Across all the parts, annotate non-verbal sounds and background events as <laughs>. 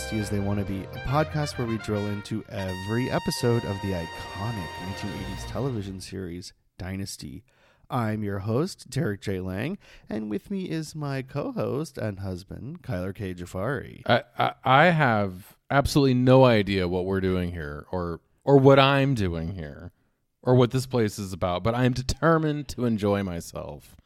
Welcome as They Want to Be, a podcast where we drill into every episode of the iconic 1980s television series Dynasty. I'm your host, Derek J. Lang, and with me is my co-host and husband, Kyler K. Jafari. I, I I have absolutely no idea what we're doing here or or what I'm doing here or what this place is about, but I'm determined to enjoy myself.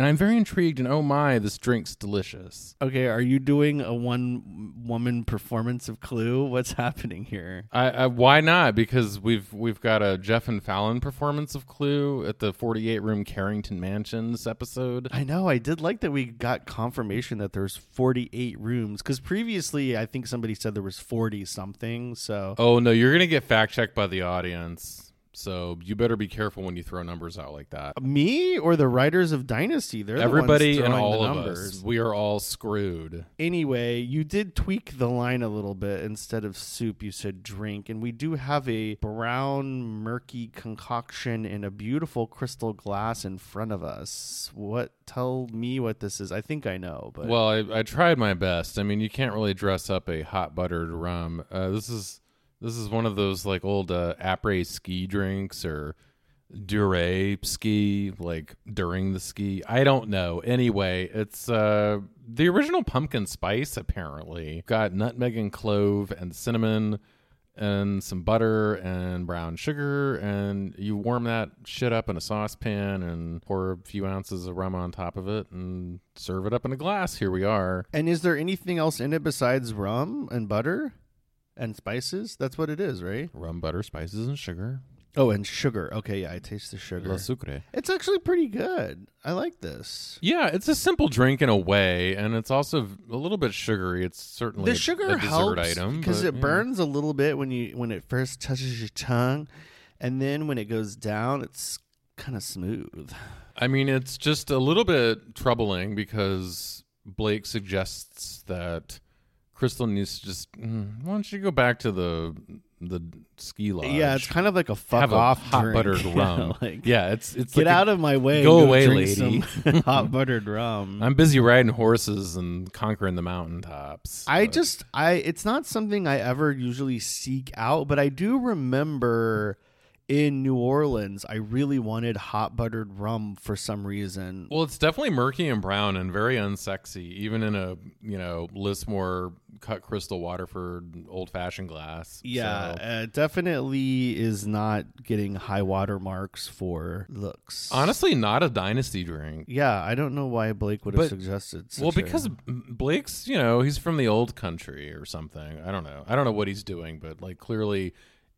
And I'm very intrigued and oh my, this drink's delicious. Okay, are you doing a one-woman performance of Clue? What's happening here? I, I why not? Because we've we've got a Jeff and Fallon performance of Clue at the 48 room Carrington Mansions episode. I know. I did like that we got confirmation that there's 48 rooms because previously I think somebody said there was 40 something. So Oh no, you're gonna get fact checked by the audience. So you better be careful when you throw numbers out like that. me or the writers of Dynasty, they're Everybody the ones and all of us, we are all screwed. Anyway, you did tweak the line a little bit. Instead of soup, you said drink, and we do have a brown, murky concoction in a beautiful crystal glass in front of us. What? Tell me what this is. I think I know, but Well, I, I tried my best. I mean, you can't really dress up a hot buttered rum. Uh, this is this is one of those like old uh, après ski drinks or durée ski, like during the ski. I don't know. Anyway, it's uh, the original pumpkin spice. Apparently, got nutmeg and clove and cinnamon. And some butter and brown sugar, and you warm that shit up in a saucepan and pour a few ounces of rum on top of it and serve it up in a glass. Here we are. And is there anything else in it besides rum and butter and spices? That's what it is, right? Rum, butter, spices, and sugar. Oh, and sugar. Okay, yeah, I taste the sugar. La sucre. It's actually pretty good. I like this. Yeah, it's a simple drink in a way, and it's also a little bit sugary. It's certainly The sugar a dessert helps item because it yeah. burns a little bit when you when it first touches your tongue, and then when it goes down, it's kind of smooth. I mean, it's just a little bit troubling because Blake suggests that Krystle needs to just. mm, Why don't you go back to the the ski lodge? Yeah, it's kind of like a fuck have off a hot drink. buttered <laughs> Yeah, rum. like, yeah, it's it's Get like a- out of my way. Go and away, lady. <laughs> hot buttered rum. I'm busy riding horses and conquering the mountaintops. I but- just I it's not something I ever usually seek out, but I do remember in New Orleans I really wanted hot buttered rum for some reason. Well, it's definitely murky and brown and very unsexy, even in a you know Lismore cut crystal Waterford old fashioned glass. yeah, So- uh, definitely is not getting high water marks for looks. honestly, not a dynasty drink. yeah, I don't know why Blake would have But- suggested. Well, a- because Blake's, you know, he's from the old country or something. I don't know. I don't know what he's doing, but like clearly,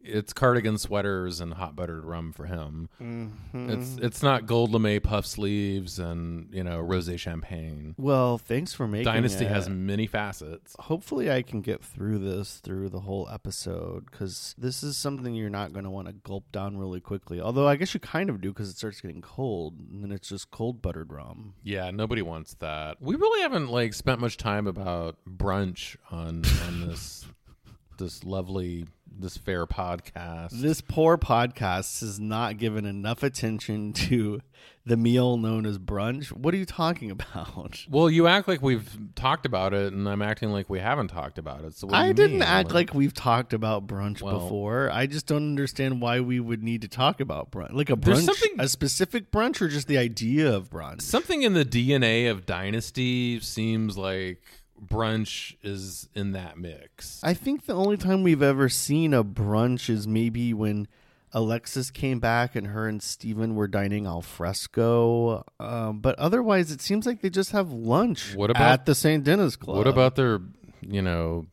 it's cardigan sweaters and hot buttered rum for him. Mm-hmm. It's it's not gold lame puff sleeves and you know rosé champagne. well, thanks for making it Dynasty it. has many facets. hopefully I can get through this through the whole episode because this is something you're not going to want to gulp down really quickly. Although I guess you kind of do because it starts getting cold and then it's just cold buttered rum. Yeah, nobody wants that. We really haven't like spent much time about brunch on on this <laughs> this lovely, this fair podcast. This poor podcast has not given enough attention <laughs> to the meal known as brunch. What are you talking about? <laughs> well, you act like we've talked about it, and I'm acting like we haven't talked about it. So what do I didn't mean? act like we've talked about brunch Well- before. I just don't understand why we would need to talk about brunch. Like a brunch, a specific brunch, or just the idea of brunch. something in the DNA of Dynasty seems like brunch is in that mix. I think the only time we've ever seen a brunch is maybe when Alexis came back and her and Steven were dining al fresco. Um, but otherwise, it seems like they just have lunch What about- at the St. Dennis Club. What about their, you know,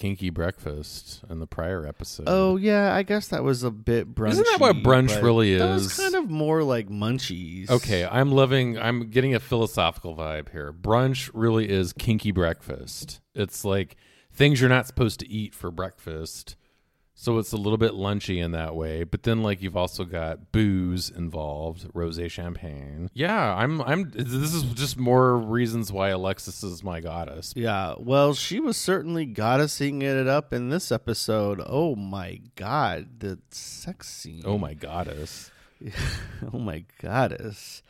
kinky breakfast in the prior episode? Oh yeah, I guess that was a bit brunch. Isn't that what brunch really That was kind of more like munchies. Okay, I'm loving. I'm getting a philosophical vibe here. Brunch really is kinky breakfast. It's like things you're not supposed to eat for breakfast. So it's a little bit lunchy in that way, but then like you've also got booze involved, rosé champagne. Yeah, I'm I'm this is just more reasons why Alexis is my goddess. Yeah, well, she was certainly goddessing it up in this episode. Oh my god, the sex scene. Oh my goddess. <laughs> oh my goddess.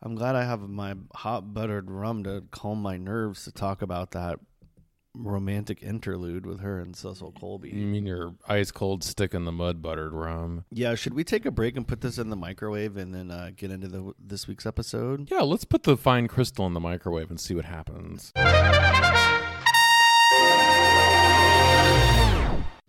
I'm glad I have my hot buttered rum to calm my nerves to talk about that romantic interlude with her and Cecil Colby. You mean your ice cold stick in the mud buttered rum? Yeah, should we take a break and put this in the microwave and then uh, get into the this week's episode? Yeah, let's put the fine crystal in the microwave and see what happens.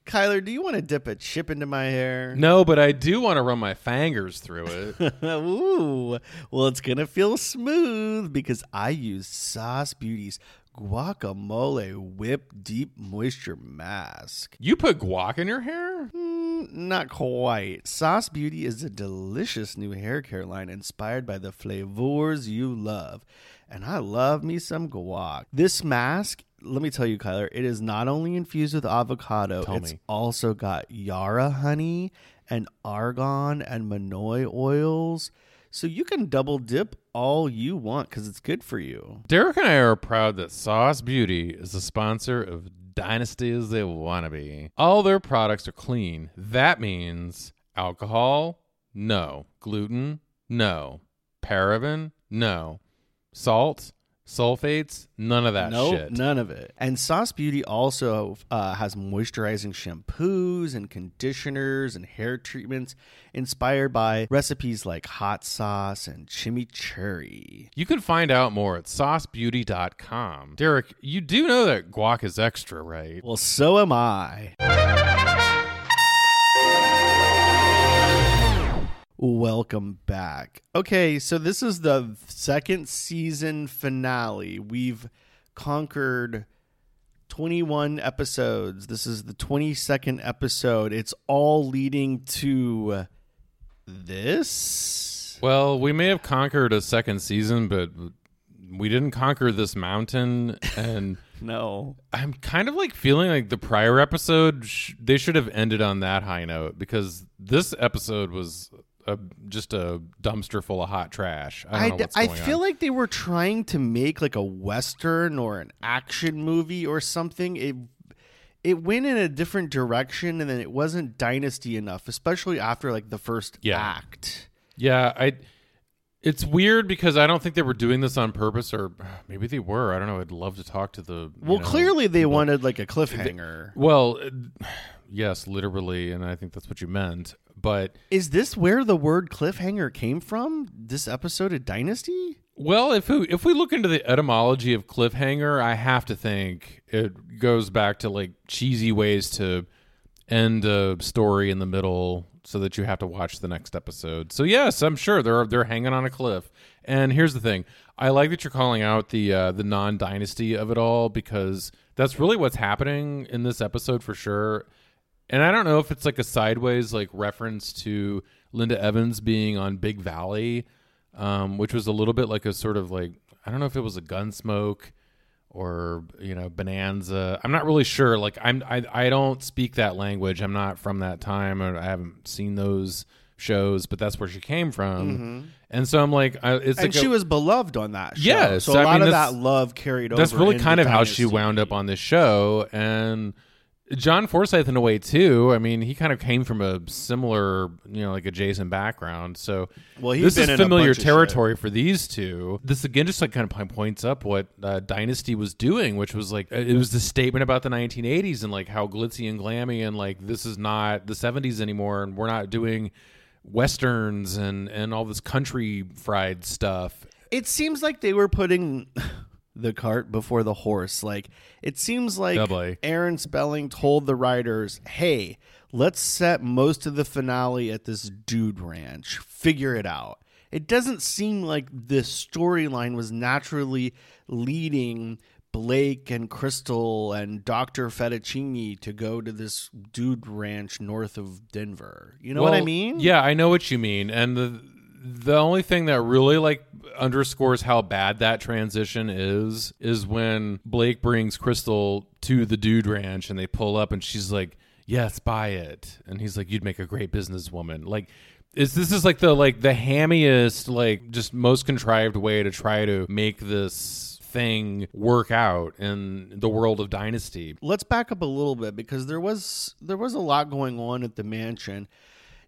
Kyler, do you want to dip a chip into my hair? No, but I do want to run my fingers through it. <laughs> Ooh, well, it's gonna feel smooth because I use Sauce Beauty's guacamole whip deep moisture mask. you put guac in your hair? Mm, not quite. Sauce Beauty is a delicious new hair care line inspired by the flavors you love. And I love me some guac. This mask, let me tell you, Kyler, it is not only infused with avocado, Tell it's me. also got Yara honey and argan and Monoi oils. So you can double dip all you want because it's good for you. Derek and I are proud that Sauce Beauty is a sponsor of Dynasty as they want to be. All their products are clean. That means alcohol? No. Gluten? No. Paraben? No. Salt? Sulfates? None of that nope, shit. none of it. And Sauce Beauty also uh, has moisturizing shampoos and conditioners and hair treatments inspired by recipes like hot sauce and chimichurri. You can find out more at saucebeauty.com. Derek, you do know that guac is extra, right? Well, so am I. Welcome back. Okay, so this is the second season finale. We've conquered 21 episodes. This is the 22nd episode. It's all leading to this. Well, we may have conquered a second season, but we didn't conquer this mountain. And <laughs> No. I'm kind of like feeling like the prior episode, sh- they should have ended on that high note because this episode was a, just a dumpster full of hot trash. I don't I, know d- what's I feel on. like they were trying to make like a western or an action movie or something. It it went in a different direction, and then it wasn't dynasty enough, especially after like the first Yeah. act. Yeah, I. It's weird because I don't think they were doing this on purpose, or maybe they were. I don't know. I'd love to talk to the. Well, know, clearly they people. wanted like a cliffhanger. Well, uh, <sighs> yes, literally, and I think that's what you meant. But Is this where the word cliffhanger came from? This episode of Dynasty? well, if we if we look into the etymology of cliffhanger, I have to think it goes back to like cheesy ways to end a story in the middle so that you have to watch the next episode. So yes, I'm sure they're they're hanging on a cliff. And here's the thing: I like that you're calling out the uh, the non dynasty of it all because that's really what's happening in this episode for sure. And I don't know if it's like a sideways like reference to Linda Evans being on Big Valley, um, which was a little bit like a sort of like I don't know if it was a Gunsmoke or you know Bonanza. I'm not really sure. Like I'm I I don't speak that language. I'm not from that time, or I haven't seen those shows. But that's where she came from, and so I'm like, I, it's and like she a- was beloved on that show. Yes, so a I lot mean, of that love carried over. that's really kind of how she wound up on this show and John Forsythe in a way too. I mean, he kind of came from a similar, you know, like adjacent background. So Well, this is familiar territory for these two. This again just like kind of points up what uh, Dynasty was doing, which was like it was the statement about the 1980s and like how glitzy and glammy and like this is not the 70s anymore, and we're not doing westerns and and all this country fried stuff. It seems like they were putting the cart before the horse. Like it seems like Doubly. Aaron Spelling told the writers, "Hey, let's set most of the finale at this dude ranch. Figure it out." It doesn't seem like this storyline was naturally leading Blake and Krystle and Dr. Fettuccini to go to this dude ranch north of Denver. You know what I mean? Yeah, I know what you mean. And the the only thing that really like underscores how bad that transition is is when Blake brings Krystle to the dude ranch and they pull up and she's like, "Yes, buy it." And he's like, "You'd make a great businesswoman." Like is this is like the like the hammiest like just most contrived way to try to make this thing work out in the world of dynasty let's back up a little bit because there was there was a lot going on at the mansion.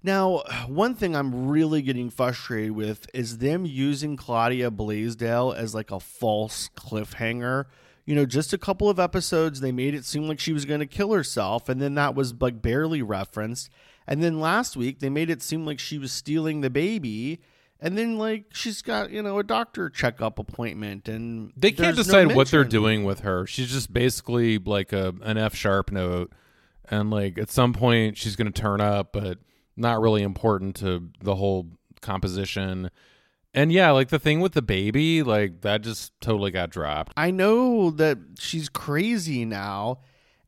Now, one thing I'm really getting frustrated with is them using Claudia Blaisdell as like a false cliffhanger. You know, just a couple of episodes they made it seem like she was going to kill herself and then that was like barely referenced. And then last week they made it seem like she was stealing the baby and then like she's got, you know, a doctor checkup appointment and They can't there's no decide what they're doing with her. She's just basically like a an F sharp note, and like at some point she's going to turn up, but not really important to the whole composition. And yeah, like the thing with the baby, like that just totally got dropped. I know that she's crazy now,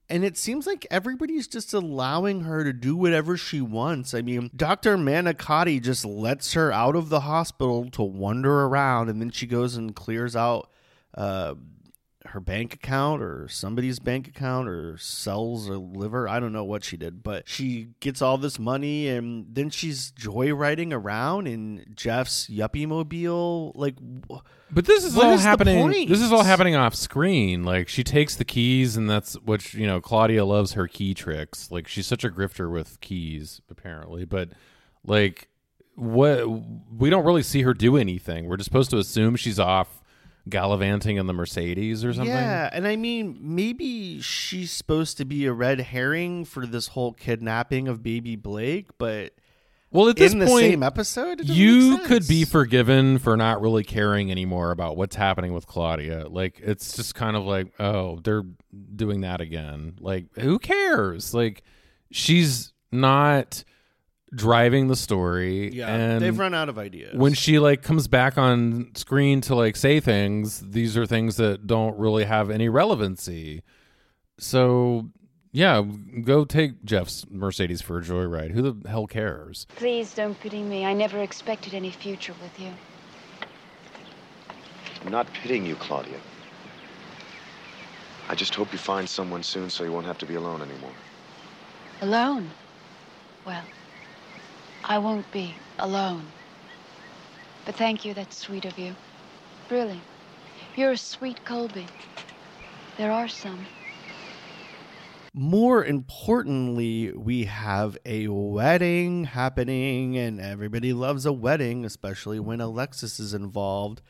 and it seems like everybody's just allowing her to do whatever she wants. I mean, Dr. Manicotti just lets her out of the hospital to wander around, and then she goes and clears out uh, her bank account or somebody's bank account or sells a liver. I don't know what she did, but she gets all this money, and then she's joyriding around in Jeff's yuppie mobile. Like, But this is all is happening. This is all happening off screen. Like she takes the keys, and that's what you know. Claudia loves her key tricks. Like she's such a grifter with keys, apparently. But like, what we don't really see her do anything. We're just supposed to assume she's off gallivanting in the Mercedes or something. Yeah, and I mean, maybe she's supposed to be a red herring for this whole kidnapping of baby Blake, but Well, at this in the point, same episode, you could be forgiven for not really caring anymore about what's happening with Claudia. Like it's just kind of like, oh, they're doing that again. Like who cares? Like she's not driving the story Yeah, and they've run out of ideas. when she like comes back on screen to like say things, these are things that don't really have any relevancy. So, yeah, go take Jeff's Mercedes for a joyride. Who the hell cares? Please don't pity me. I never expected any future with you. I'm not pitying you, Claudia. I just hope you find someone soon so you won't have to be alone anymore. Alone? Well, I won't be alone. But thank you, that's sweet of you. Really. You're a sweet Colby. There are some. More importantly, we have a wedding happening, and everybody loves a wedding, especially when Alexis is involved.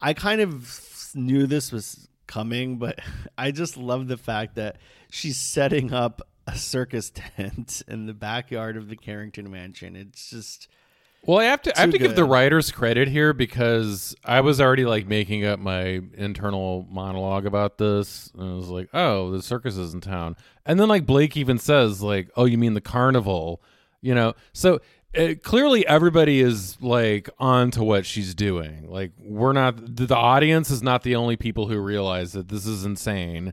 I kind of knew this was coming, but <laughs> I just love the fact that she's setting up a circus <laughs> tent in the backyard of the Carrington Mansion. It's just. Well, I have to I have to give the writers credit here because I was already like making up my internal monologue about this. And I was like, "Oh, the circus is in town," and then like Blake even says, "Like, oh, you mean the carnival?" You know, so uh clearly everybody is like on to what she's doing. Like, we're not the, the audience is not the only people who realize that this is insane.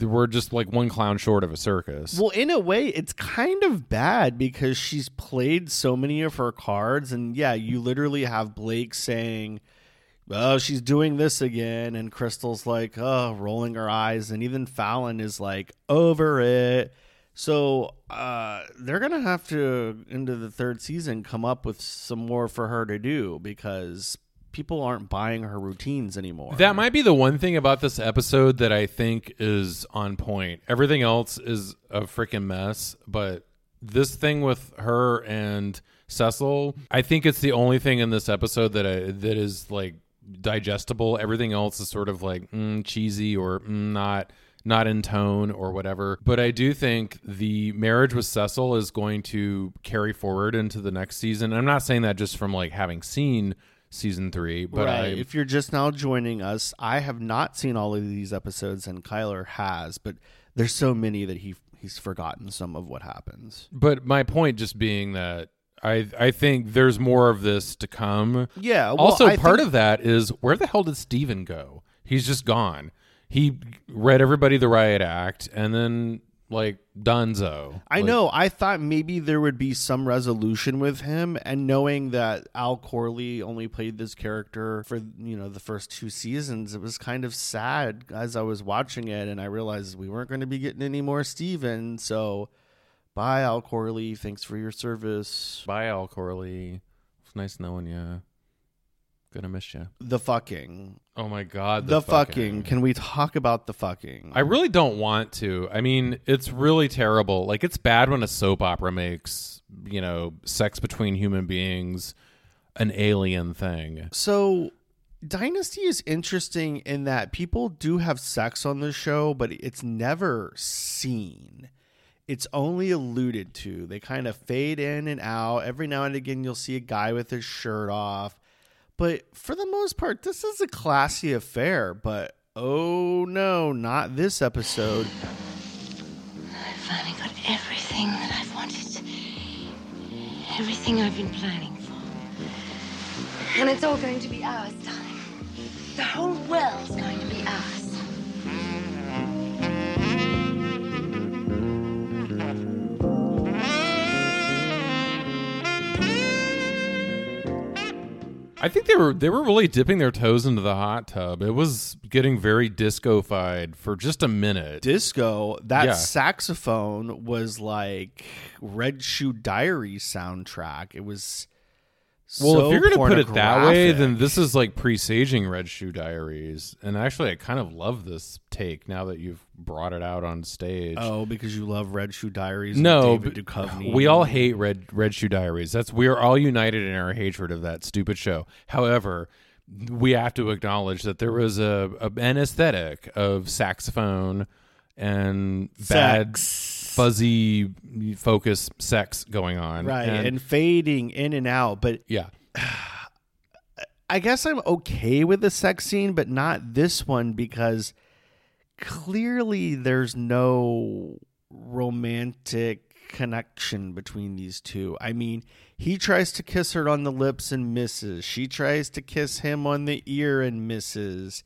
We're just like one clown short of a circus. Well, in a way, it's kind of bad because she's played so many of her cards, and yeah, you literally have Blake saying, "Oh, she's doing this again," and Krystle's like, "Oh," rolling her eyes, and even Fallon is like, "Over it." So uh, they're gonna have to into the third season come up with some more for her to do because people aren't buying her routines anymore. That might be the one thing about this episode that I think is on point. Everything else is a freaking mess, but this thing with her and Cecil, I think it's the only thing in this episode that I, that is like digestible. Everything else is sort of like mm, cheesy or mm, not not in tone or whatever. But I do think the marriage with Cecil is going to carry forward into the next season. I'm not saying that just from like having seen season three, but right. I, if you're just now joining us, I have not seen all of these episodes, and Kyler has, but there's so many that he he's forgotten some of what happens. But my point just being that I I think there's more of this to come. Yeah. well, also, I part think- of that is where the hell did Steven go? He's just gone. He read everybody the riot act and then like Dunzo. I Like, know. I thought maybe there would be some resolution with him, and knowing that Al Corley only played this character for you know the first two seasons, it was kind of sad as I was watching it, and I realized we weren't going to be getting any more Steven. So, bye, Al Corley. Thanks for your service. Bye, Al Corley. It's nice knowing you. Gonna miss you. The fucking, Oh my god, the, fucking. Can we talk about the fucking? I really don't want to. I mean, it's really terrible. Like it's bad when a soap opera makes, you know, sex between human beings an alien thing. So, Dynasty is interesting in that people do have sex on the show, but it's never seen. It's only alluded to. They kind of fade in and out. Every now and again, you'll see a guy with his shirt off. But for the most part, this is a classy affair. But oh no, not this episode. I finally got everything that I've wanted. Everything I've been planning for. And it's all going to be ours, darling. The whole world's going to be ours. I think they were they were really dipping their toes into the hot tub. It was getting very disco-fied for just a minute. Disco, that Yeah. saxophone was like Red Shoe Diary soundtrack. It was well, so if you're going to put it that way, then this is like presaging Red Shoe Diaries. And actually, I kind of love this take now that you've brought it out on stage. Oh, because you love Red Shoe Diaries. no, we all hate Red Red Shoe Diaries. That's we are all united in our hatred of that stupid show. However, we have to acknowledge that there was a, a an aesthetic of saxophone and bad fuzzy focus sex going on. right and, fading in and out. But yeah, <sighs> I guess I'm okay with the sex scene, but not this one because clearly there's no romantic connection between these two. I mean, he tries to kiss her on the lips and misses. She tries to kiss him on the ear and misses.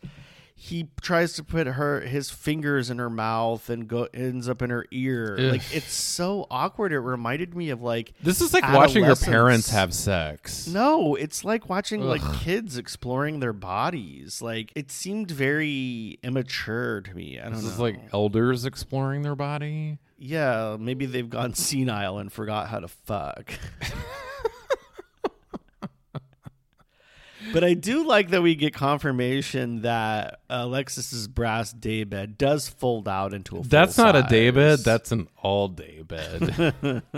He tries to put her his fingers in her mouth and go ends up in her ear. Ugh. Like it's so awkward. It reminded me of like this is like watching your parents have sex. No, it's like watching like kids exploring their bodies. Like it seemed very immature to me. I don't This know. is like elders exploring their body. yeah, maybe they've gone <laughs> senile and forgot how to fuck. <laughs> but I do like that we get confirmation that Alexis's brass daybed does fold out into a. That's not a day bed. That's an all day bed. <laughs>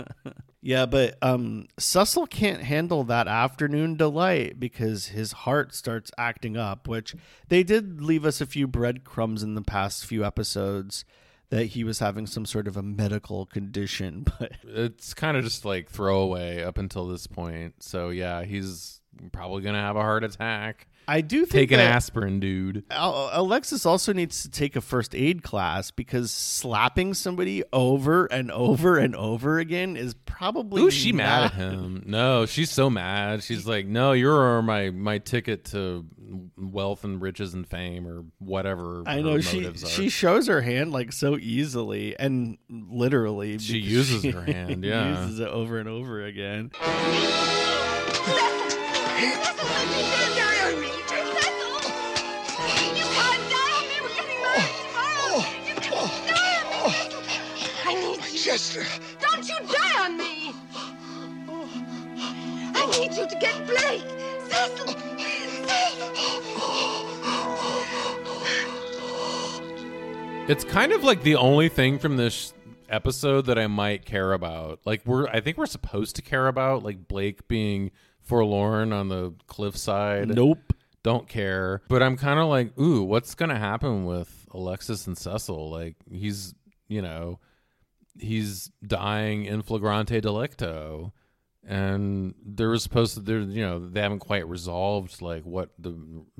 Yeah, but um, Cecil can't handle that afternoon delight because his heart starts acting up, which they did leave us a few breadcrumbs in the past few episodes that he was having some sort of a medical condition. <laughs> But it's kind of just like throwaway up until this point. So yeah, he's probably gonna have a heart attack. I do think Take an aspirin, dude. Alexis also needs to take a first aid class because slapping somebody over and over and over again is probably. Ooh, she mad not- at him. No, she's so mad. She's like, "No, you're my my ticket to wealth and riches and fame, or whatever." I her know she motives are. she shows her hand like so easily and literally. She uses she her <laughs> hand, yeah. uses it over and over again. I need you. Chester. Don't you die on me. I need you to get Blake. Cecil. It's kind of like the only thing from this episode that I might care about. Like we're I think we're supposed to care about like Blake being forlorn on the cliffside. Nope. Don't care. But I'm kind of like, ooh, what's going to happen with Alexis and Cecil? Like he's, you know, he's dying in flagrante delicto and there was supposed to there you know they haven't quite resolved like what the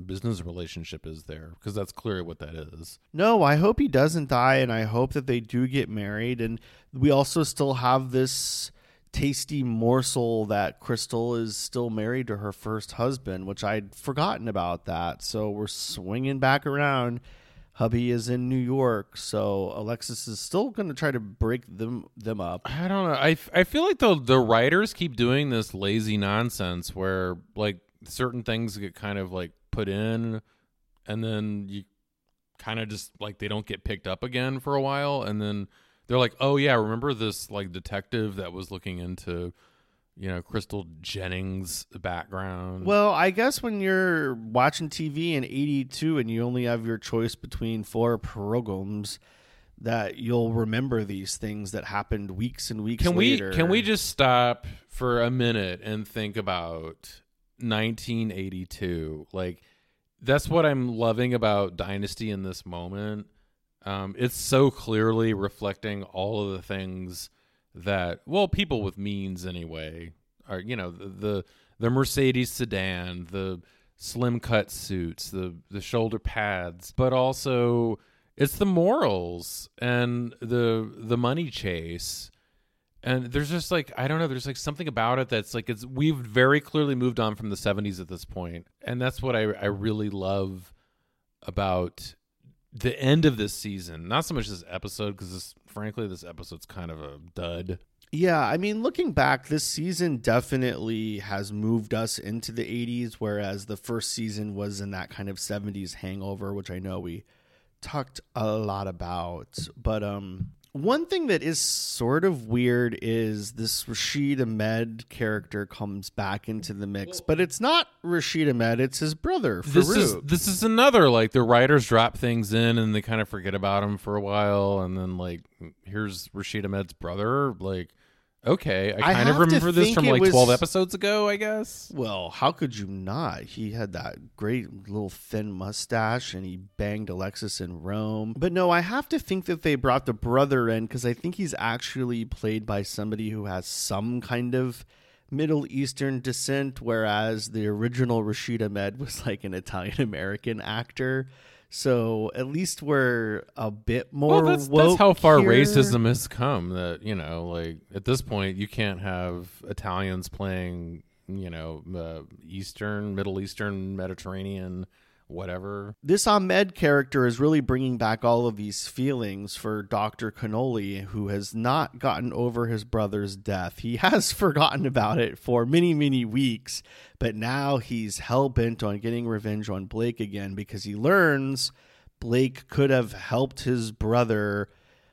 business relationship is there because that's clearly what that is No, I hope he doesn't die, and I hope that they do get married. And we also still have this tasty morsel that Krystle is still married to her first husband, which I'd forgotten about that. So we're swinging back around. Hubby is in New York, so Alexis is still going to try to break them them up. I don't know. I, I feel like the the writers keep doing this lazy nonsense where like certain things get kind of like put in, and then you kind of just like they don't get picked up again for a while, and then they're like, oh yeah, remember this like detective that was looking into you know Krystle Jennings' background. Well, I guess when you're watching TV in 82 and you only have your choice between four programs that you'll remember these things that happened weeks and weeks can later. we can we just stop for a minute and think about 1982 like that's what i'm loving about dynasty in this moment um, it's so clearly reflecting all of the things that well people with means anyway are you know the the, the mercedes sedan the slim cut suits the the shoulder pads but also it's the morals and the the money chase. And there's just like i don't know there's like something about it that's like it's we've very clearly moved on from the 70s at this point and that's what i i really love about the end of this season not so much this episode because frankly this episode's kind of a dud Yeah, I mean, looking back, this season definitely has moved us into the 80s, whereas the first season was in that kind of 70s hangover, which I know we talked a lot about. But um, one thing that is sort of weird is this Rashid Ahmed character comes back into the mix, but it's not Rashid Ahmed; it's his brother, Farouk. this is this is another like the writers drop things in and they kind of forget about him for a while and then like here's Rashid Ahmed's brother like okay I kind of remember this from like was- 12 episodes ago I guess Well, how could you not? He had that great little thin mustache and he banged Alexis in Rome. But no, I have to think that they brought the brother in because I think he's actually played by somebody who has some kind of Middle Eastern descent, whereas the original Rashid Ahmed was like an Italian American actor. So at least we're a bit more. well that's, that's how far here. racism has come that you know like at this point you can't have Italians playing you know uh, Eastern Middle Eastern Mediterranean whatever this Ahmed character is really bringing back all of these feelings for Dr. Cannoli, who has not gotten over his brother's death. He <laughs> has forgotten about it for many, many weeks, but now he's hell bent on getting revenge on Blake again because he learns Blake could have helped his brother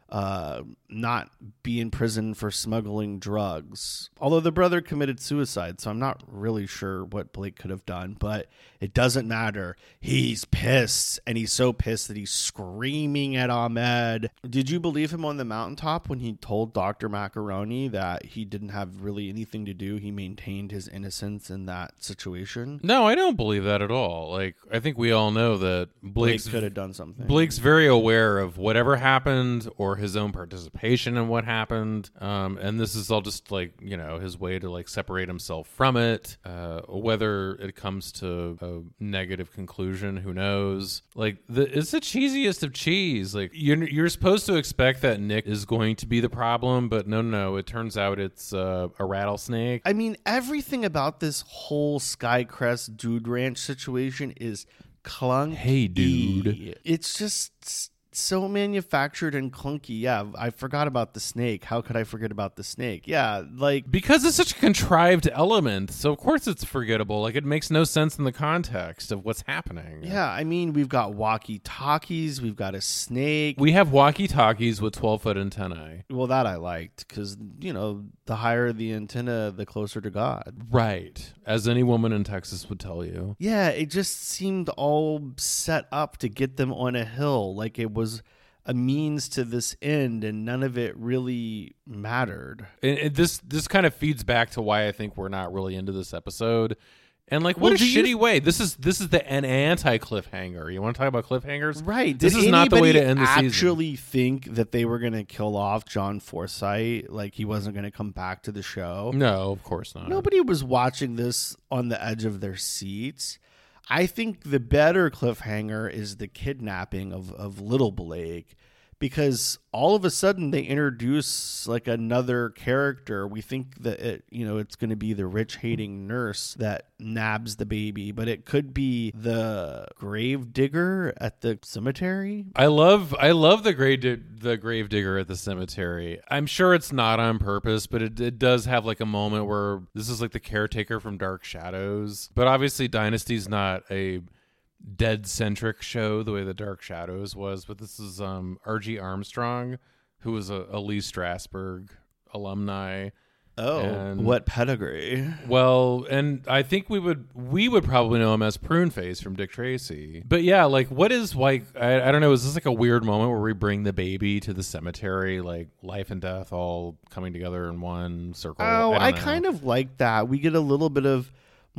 uh, not be in prison for smuggling drugs. Although the brother committed suicide, so I'm not really sure what Blake could have done, but it doesn't matter. He's pissed, and he's so pissed that he's screaming at Ahmed. Did you believe him on the mountaintop when he told Dr. Macaroni that he didn't have really anything to do? He maintained his innocence in that situation. no I don't believe that at all like I think we all know that Blake could have done something. Blake's very aware of whatever happened or his own participation in what happened. Um, and this is all just like, you know, his way to like separate himself from it. Uh, whether it comes to a negative conclusion, who knows? Like, the, it's the cheesiest of cheese. Like, you're, you're supposed to expect that Nick is going to be the problem, but no, no, it turns out it's uh, a rattlesnake. I mean, everything about this whole Skycrest Dude Ranch situation is clunky. Hey, dude. It's just it's so manufactured and clunky. Yeah, I forgot about the snake. How could I forget about the snake? Yeah, like because it's such a contrived element, so of course it's forgettable. Like it makes no sense in the context of what's happening. yeah, I mean, we've got walkie talkies, we've got a snake. We have walkie talkies with 12 foot antennae. well, that I liked because you know, the higher the antenna, the closer to God. Right. As any woman in Texas would tell you. Yeah, it just seemed all set up to get them on a hill, like it was a means to this end, and none of it really mattered. And it, this this kind of feeds back to why I think we're not really into this episode. And like, what Well, a do you- shitty way! This is this is the an anti cliffhanger. You want to talk about cliffhangers, Right. This Did is not the way to end the season. actually think that they were going to kill off John Forsythe, like he wasn't going to come back to the show? No, of course not. Nobody was watching this on the edge of their seats. I think the better cliffhanger is the kidnapping of, of Little Blake because all of a sudden they introduce like another character. We think that it, you know, it's going to be the rich hating nurse that nabs the baby, but it could be the grave digger at the cemetery. I love I love the grave di- the grave digger at the cemetery. I'm sure it's not on purpose, but it, it does have like a moment where this is like the caretaker from Dark Shadows. But obviously, Dynasty's not a dead centric show the way the Dark Shadows was. But this is um R.G. Armstrong, who was a, a Lee Strasberg alumni. Oh, And- what pedigree? Well, and I think we would we would probably know him as Prune Face from Dick Tracy. But yeah, like what is like I, I don't know, is this like a weird moment where we bring the baby to the cemetery, like life and death all coming together in one circle? Oh, don't I, kind of like that. We get a little bit of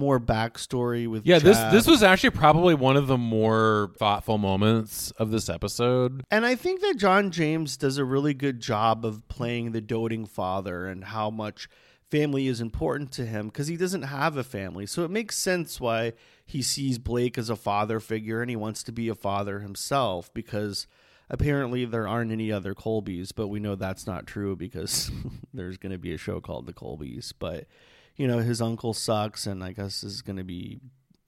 more backstory with Yeah, this this was actually probably one of the more thoughtful moments of this episode. And I think that John James does a really good job of playing the doting father and how much family is important to him because he doesn't have a family. So it makes sense why he sees Blake as a father figure and he wants to be a father himself because apparently there aren't any other Colbys, but we know that's not true because <laughs> there's going to be a show called The Colbys. But, you know, his uncle sucks and I guess is going to be,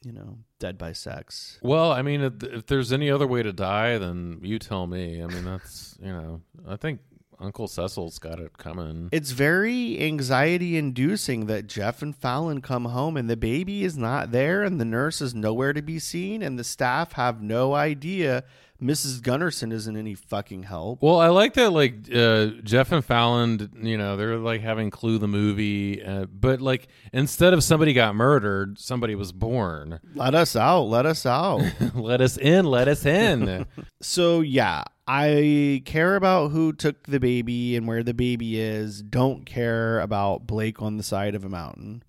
you know, dead by sex. Well, I mean, if, if there's any other way to die, then you tell me. I mean, that's you know, I think Uncle Cecil's got it coming. It's very anxiety inducing that Jeff and Fallon come home and the baby is not there and the nurse is nowhere to be seen and the staff have no idea Mrs. Gunnarsson isn't any fucking help. Well, I like that, like uh, Jeff and Fallon, you know, they're like having Clue the movie, uh, but like instead of somebody got murdered, somebody was born. Let us out, let us out. <laughs> let us in, let us in. <laughs> so, yeah, I care about who took the baby and where the baby is. Don't care about Blake on the side of a mountain.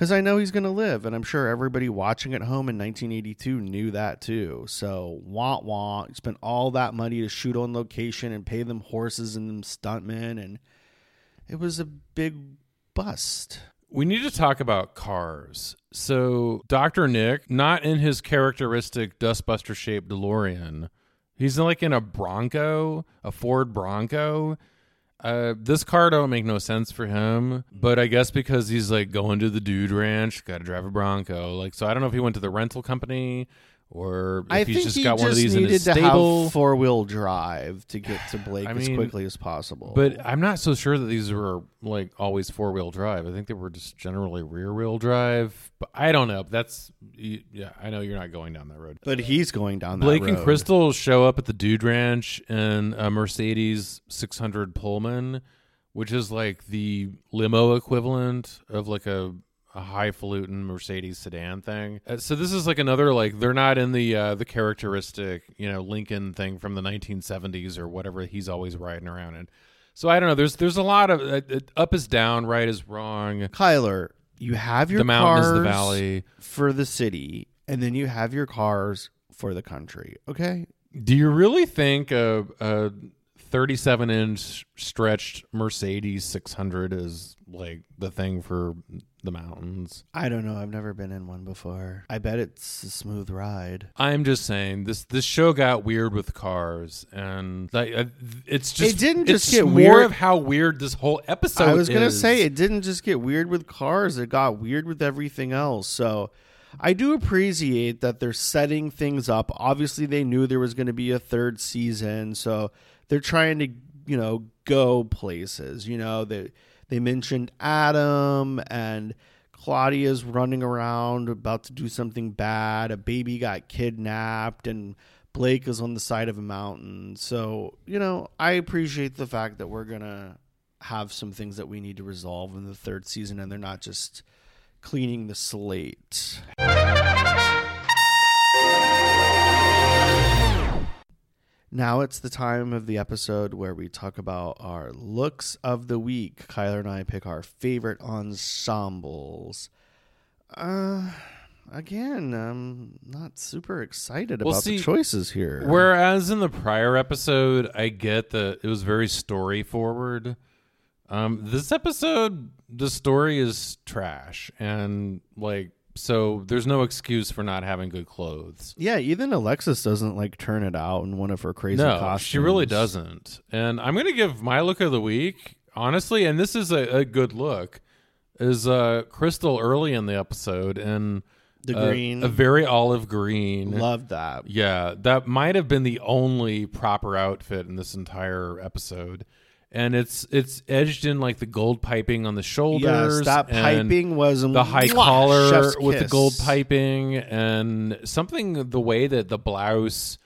Because I know he's going to live, and I'm sure everybody watching at home in 1982 knew that too. So, wah wah, spent all that money to shoot on location and pay them horses and them stuntmen, and it was a big bust. we need to talk about cars. So, Dr. Nick, not in his characteristic dustbuster shaped DeLorean, he's like in a Bronco, a Ford Bronco. Uh, this car don't make no sense for him, but I guess because he's like going to the dude ranch, got to drive a Bronco. Like, so I don't know if he went to the rental company or if I he's think just he got just one of these in needed his to stable. have four wheel drive to get to <sighs> Blake I as mean, quickly as possible. But I'm not so sure that these were like always four wheel drive. I think they were just generally rear wheel drive. But I don't know. That's yeah. I know you're not going down that road. but he's going down that Blake road. and Krystle show up at the Dude Ranch in a Mercedes 600 Pullman, which is like the limo equivalent of like a, a highfalutin Mercedes sedan thing. Uh, so this is like another like they're not in the uh, the characteristic you know Lincoln thing from the 1970s or whatever he's always riding around in. So I don't know. There's there's a lot of uh, up is down, right is wrong. Kyler, you have your The mountain is the valley. for the city, and then you have your cars for the country. Okay, Do you really think a, a 37 inch stretched Mercedes 600 is like the thing for the mountains? I don't know. I've never been in one before. I bet it's a smooth ride. I'm just saying this this show got weird with cars, and like uh, it's just It didn't just it's get more weird- of how weird this whole episode. I was gonna is. say it didn't just get weird with cars; it got weird with everything else. So, I do appreciate that they're setting things up. Obviously, they knew there was going to be a third season, so they're trying to, you know, go places. You know, they they mentioned Adam and Claudia's running around about to do something bad. A baby got kidnapped and Blake is on the side of a mountain. So, you know, I appreciate the fact that we're going to have some things that we need to resolve in the third season and they're not just cleaning the slate. Now it's the time of the episode where we talk about our looks of the week. Kyler and I pick our favorite ensembles. Uh again, I'm not super excited Well, about see, the choices here. Whereas in the prior episode, I get that it was very story forward. Um, this episode, the story is trash, and like, so there's no excuse for not having good clothes. yeah, even Alexis doesn't like turn it out in one of her crazy no, costumes. she really doesn't. And I'm gonna give my look of the week, honestly, and this is a, a good look. Is uh Krystle early in the episode and The uh, green. a very olive green. Love that. Yeah, that might have been the only proper outfit in this entire episode. And it's it's edged in like the gold piping on the shoulders. Yes, that piping was the high mwah, collar with the gold piping and something the way that the blouse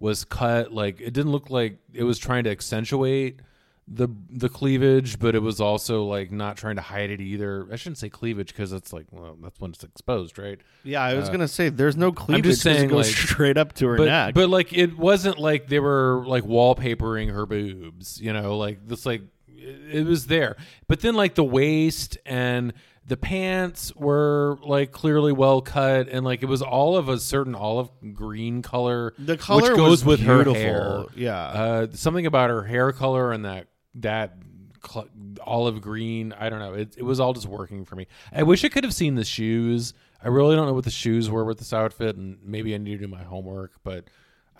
was cut like it didn't look like it was trying to accentuate the the cleavage but it was also like not trying to hide it either i shouldn't say cleavage because it's like well that's when it's exposed right Yeah, I was Uh, gonna say there's no cleavage. I'm it just goes like- straight up to her but, neck. But like it wasn't like they were like wallpapering her boobs, you know, like this like it, it was there. But then like the waist and the pants were like clearly well cut and like it was all of a certain olive green color The color which goes was with beautiful. her hair. Yeah. Uh something about her hair color and that that cl- olive green, I don't know. It it was all just working for me. I wish I could have seen the shoes. I really don't know what the shoes were with this outfit, and maybe I need to do my homework. But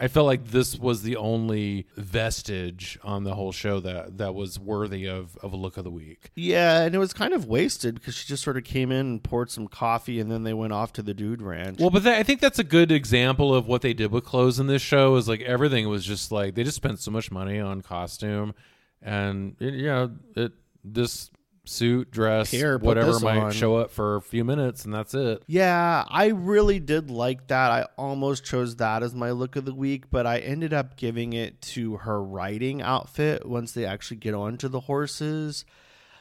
I felt like this was the only vestige on the whole show that that was worthy of of a look of the week. yeah, and it was kind of wasted because she just sort of came in and poured some coffee, and then they went off to the dude ranch. Well, but that, I think that's a good example of what they did with clothes in this show. Is like everything was just like they just spent so much money on costume, and it, you know it this suit dress Here, whatever might on. show up for a few minutes, and that's it. Yeah, I really did like that. I almost chose that as my look of the week, but I ended up giving it to her riding outfit once they actually get onto the horses.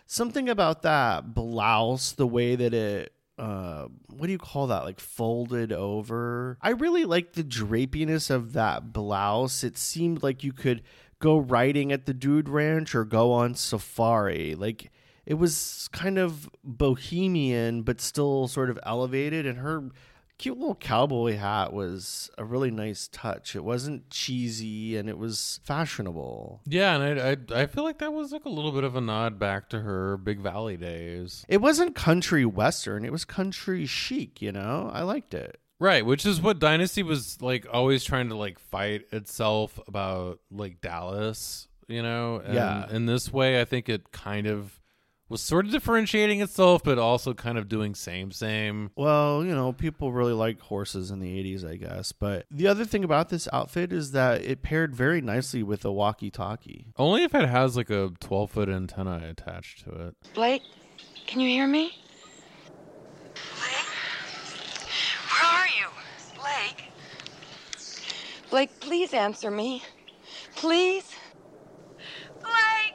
Something about that blouse, the way that it uh what do you call that like folded over i really like the drapiness of that blouse it seemed like you could go riding at the dude ranch or go on safari. Like it was kind of bohemian but still sort of elevated. And her cute little cowboy hat was a really nice touch. It wasn't cheesy and it was fashionable. Yeah, and I, I I feel like that was like a little bit of a nod back to her Big Valley days. it wasn't country western. It was country chic you know? I liked it Right, which is what Dynasty was like always trying to like fight itself about like Dallas, you know? And Yeah. In this way, I think it kind of was sort of differentiating itself, but also kind of doing same same. Well, you know, people really like horses in the 80s, I guess. But the other thing about this outfit is that it paired very nicely with a walkie talkie. Only if it has like a twelve foot antenna attached to it. Blake, can you hear me? Where are you? Blake? Blake, please answer me. Please? Blake!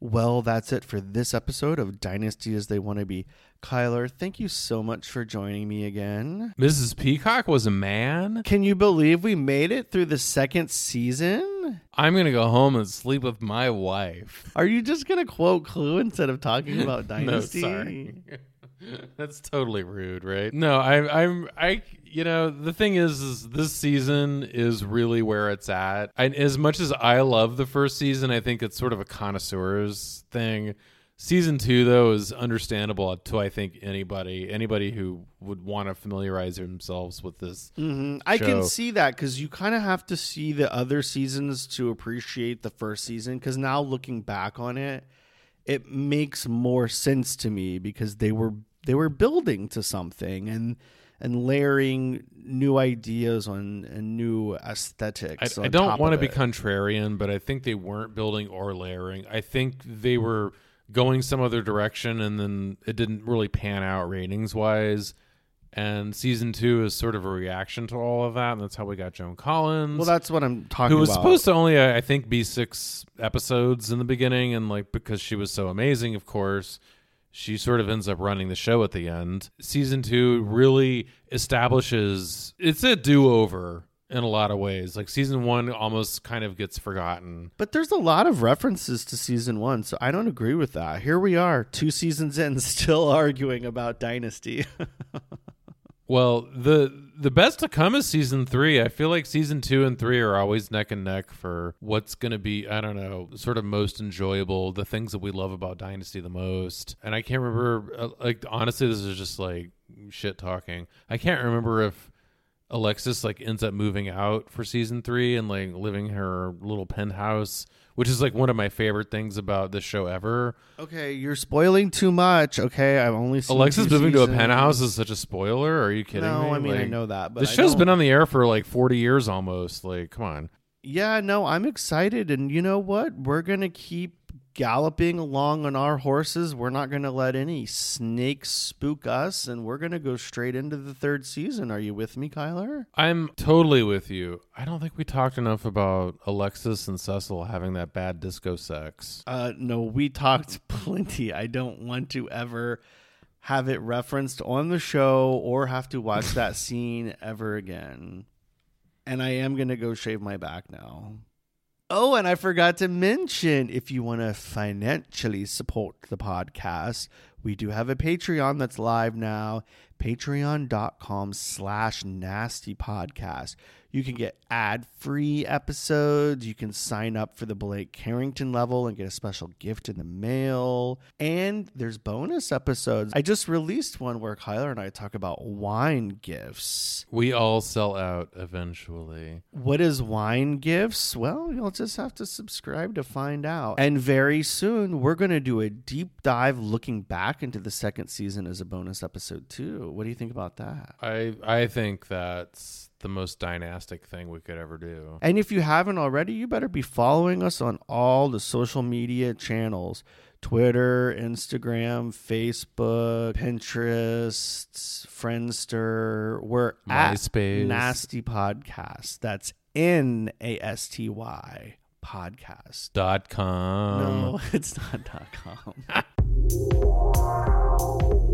Well, that's it for this episode of Dynasty as They Want to Be. Kyler, thank you so much for joining me again. Mrs. Peacock was a man. Can you believe we made it through the second season? I'm gonna go home and sleep with my wife. Are you just going to quote Clue instead of talking about Dynasty? <laughs> No, sorry. <laughs> That's totally rude, right? No, I, I'm, I, you know, the thing is, is this season is really where it's at. And as much as I love the first season, I think it's sort of a connoisseur's thing. Season two, though, is understandable to I think anybody, anybody who would want to familiarize themselves with this. Mhm. I can see that because you kind of have to see the other seasons to appreciate the first season. Because now looking back on it, it makes more sense to me because they were they were building to something, and and layering new ideas on and new aesthetics. I on don't want to be contrarian, but I think they weren't building or layering. I think they were going some other direction, and then it didn't really pan out ratings wise. And season two is sort of a reaction to all of that, and that's how we got Joan Collins. Well, that's what I'm talking about who was about. supposed to only, I think, be six episodes in the beginning, and like because she was so amazing, of course, she sort of ends up running the show at the end. Season two really establishes it's a do over in a lot of ways. Like season one almost kind of gets forgotten. But there's a lot of references to season one, so I don't agree with that. Here we are, two seasons in, <laughs> still arguing about Dynasty. <laughs> Well, the the best to come is season three. I feel like season two and three are always neck and neck for what's going to be, I don't know, sort of most enjoyable, the things that we love about Dynasty the most. And I can't remember, uh, like, honestly, this is just like shit talking. I can't remember if Alexis, like, ends up moving out for season three and, like, living her little penthouse, which is, like, one of my favorite things about this show ever. okay, you're spoiling too much. Okay, I've only seen Alexis moving to a penthouse is such a spoiler. Are you kidding No, me? I mean, I know that, but this show's been on the air for like 40 years almost. Like, come on. Yeah, no, I'm excited. And you know what? We're going to keep galloping along on our horses. We're not going to let any snakes spook us. And we're going to go straight into the third season. Are you with me, Kyler? I'm totally with you. I don't think we talked enough about Alexis and Cecil having that bad disco sex. Uh, no, we talked <laughs> plenty. I don't want to ever have it referenced on the show or have to watch that <laughs> scene ever again. And I am going to go shave my back now. Oh, and I forgot to mention if you want to financially support the podcast, we do have a Patreon that's live now. Patreon.com slash nasty podcast. You can get ad free episodes. You can sign up for the Blake Carrington level and get a special gift in the mail. And there's bonus episodes. I just released one where Kyler and I talk about wine gifts. We all sell out eventually. What is wine gifts? Well, you'll just have to subscribe to find out. And very soon, we're going to do a deep dive looking back into the second season as a bonus episode, too. What do you think about that? I I think that's the most dynastic thing we could ever do. And if you haven't already, you better be following us on all the social media channels Twitter, Instagram, Facebook, Pinterest, Friendster. We're MySpace. at Nasty Podcast. That's N A S T Y podcast. Dot com. no, <laughs> it's not dot com. <laughs>